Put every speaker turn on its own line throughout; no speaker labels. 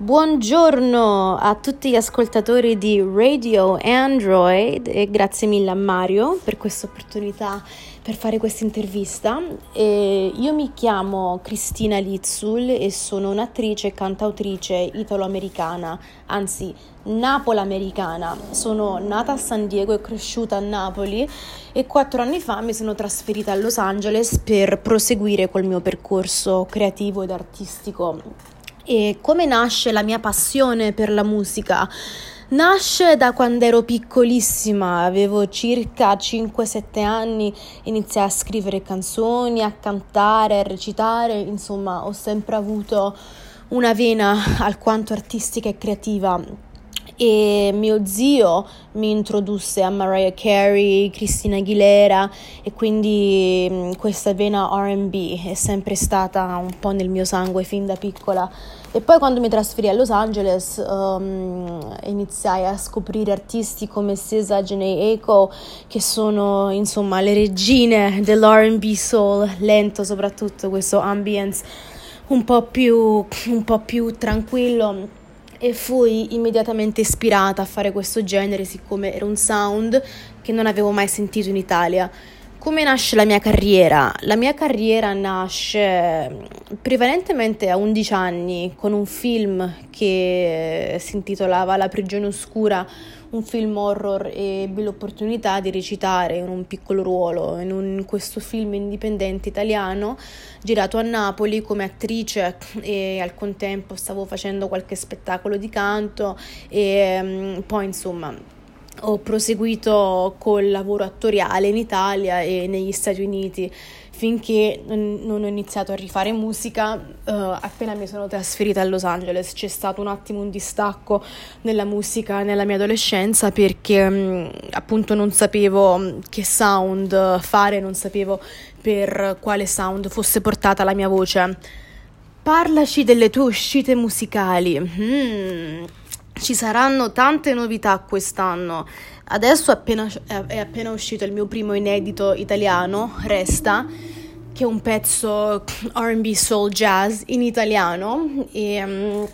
Buongiorno a tutti gli ascoltatori di Radio Android e grazie mille a Mario per questa opportunità per fare questa intervista. E io mi chiamo Cristina Lizzul e sono un'attrice e cantautrice italo-americana, anzi napolamericana. Sono nata a San Diego e cresciuta a Napoli e quattro anni fa mi sono trasferita a Los Angeles per proseguire col mio percorso creativo ed artistico e come nasce la mia passione per la musica? Nasce da quando ero piccolissima, avevo circa 5-7 anni, iniziai a scrivere canzoni, a cantare, a recitare, insomma ho sempre avuto una vena alquanto artistica e creativa e mio zio mi introdusse a Mariah Carey, Christina Aguilera e quindi questa vena RB è sempre stata un po' nel mio sangue fin da piccola. E poi quando mi trasferì a Los Angeles um, iniziai a scoprire artisti come Sisa Janae Echo che sono insomma le regine dell'R&B soul, lento soprattutto questo ambience un po' più, un po più tranquillo e fui immediatamente ispirata a fare questo genere siccome era un sound che non avevo mai sentito in Italia. Come nasce la mia carriera? La mia carriera nasce prevalentemente a 11 anni con un film che si intitolava La prigione oscura, un film horror e ebbi l'opportunità di recitare in un piccolo ruolo in, un, in questo film indipendente italiano girato a Napoli come attrice e al contempo stavo facendo qualche spettacolo di canto e um, poi insomma ho proseguito col lavoro attoriale in Italia e negli Stati Uniti finché non ho iniziato a rifare musica uh, appena mi sono trasferita a Los Angeles. C'è stato un attimo un distacco nella musica nella mia adolescenza perché um, appunto non sapevo che sound fare, non sapevo per quale sound fosse portata la mia voce. Parlaci delle tue uscite musicali. Hmm ci saranno tante novità quest'anno. Adesso è appena, è appena uscito il mio primo inedito italiano, Resta, che è un pezzo RB soul jazz in italiano e um,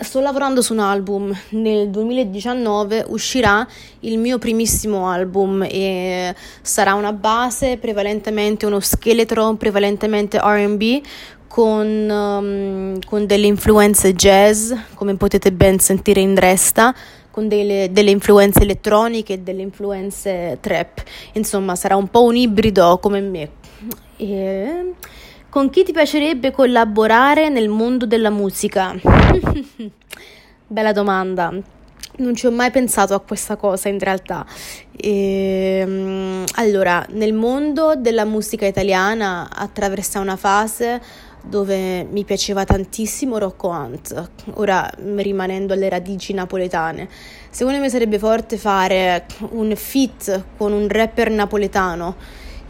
sto lavorando su un album. Nel 2019 uscirà il mio primissimo album e sarà una base, prevalentemente uno scheletro, prevalentemente RB con, um, con, delle influenze jazz, come potete ben sentire in resta, con delle, delle, influenze elettroniche e delle influenze trap. Insomma, sarà un po' un ibrido come me. E... Con chi ti piacerebbe collaborare nel mondo della musica? Bella domanda. Non ci ho mai pensato a questa cosa in realtà. E, um, allora, nel mondo della musica italiana attraversa una fase dove mi piaceva tantissimo Rocco Hunt, ora rimanendo alle radici napoletane. Secondo me sarebbe forte fare un fit con un rapper napoletano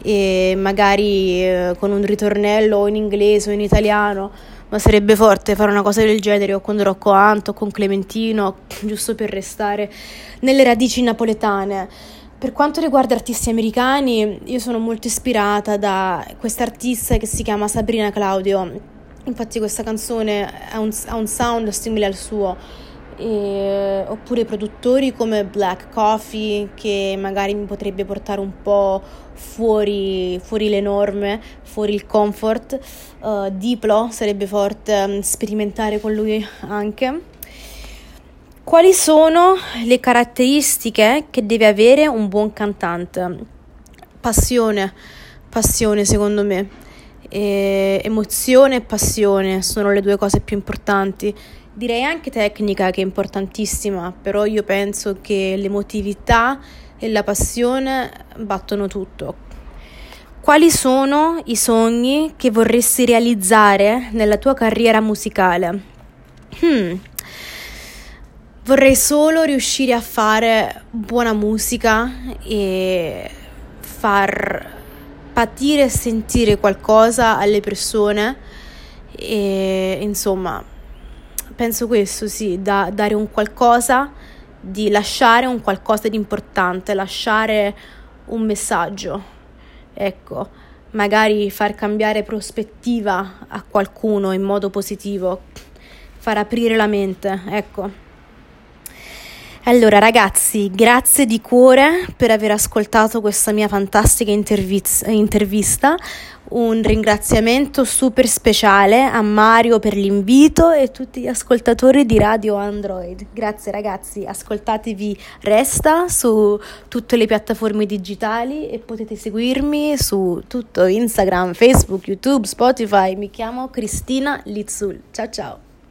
e magari eh, con un ritornello in inglese o in italiano, ma sarebbe forte fare una cosa del genere o con Rocco Hunt o con Clementino, giusto per restare nelle radici napoletane. Per quanto riguarda artisti americani, io sono molto ispirata da questa artista che si chiama Sabrina Claudio. Infatti questa canzone ha un, ha un sound simile al suo. E, oppure produttori come Black Coffee che magari mi potrebbe portare un po' fuori, fuori le norme, fuori il comfort. Uh, Diplo sarebbe forte um, sperimentare con lui anche. Quali sono le caratteristiche che deve avere un buon cantante? Passione, passione secondo me. E emozione e passione sono le due cose più importanti. Direi anche tecnica che è importantissima, però io penso che l'emotività e la passione battono tutto. Quali sono i sogni che vorresti realizzare nella tua carriera musicale? Hmm, Vorrei solo riuscire a fare buona musica e far patire e sentire qualcosa alle persone e insomma penso questo sì, da, dare un qualcosa, di lasciare un qualcosa di importante, lasciare un messaggio, ecco, magari far cambiare prospettiva a qualcuno in modo positivo far aprire la mente, ecco. Allora ragazzi, grazie di cuore per aver ascoltato questa mia fantastica interviz- intervista. Un ringraziamento super speciale a Mario per l'invito e tutti gli ascoltatori di Radio Android. Grazie ragazzi, ascoltatevi Resta su tutte le piattaforme digitali e potete seguirmi su tutto Instagram, Facebook, YouTube, Spotify. Mi chiamo Cristina Lizzul. Ciao ciao.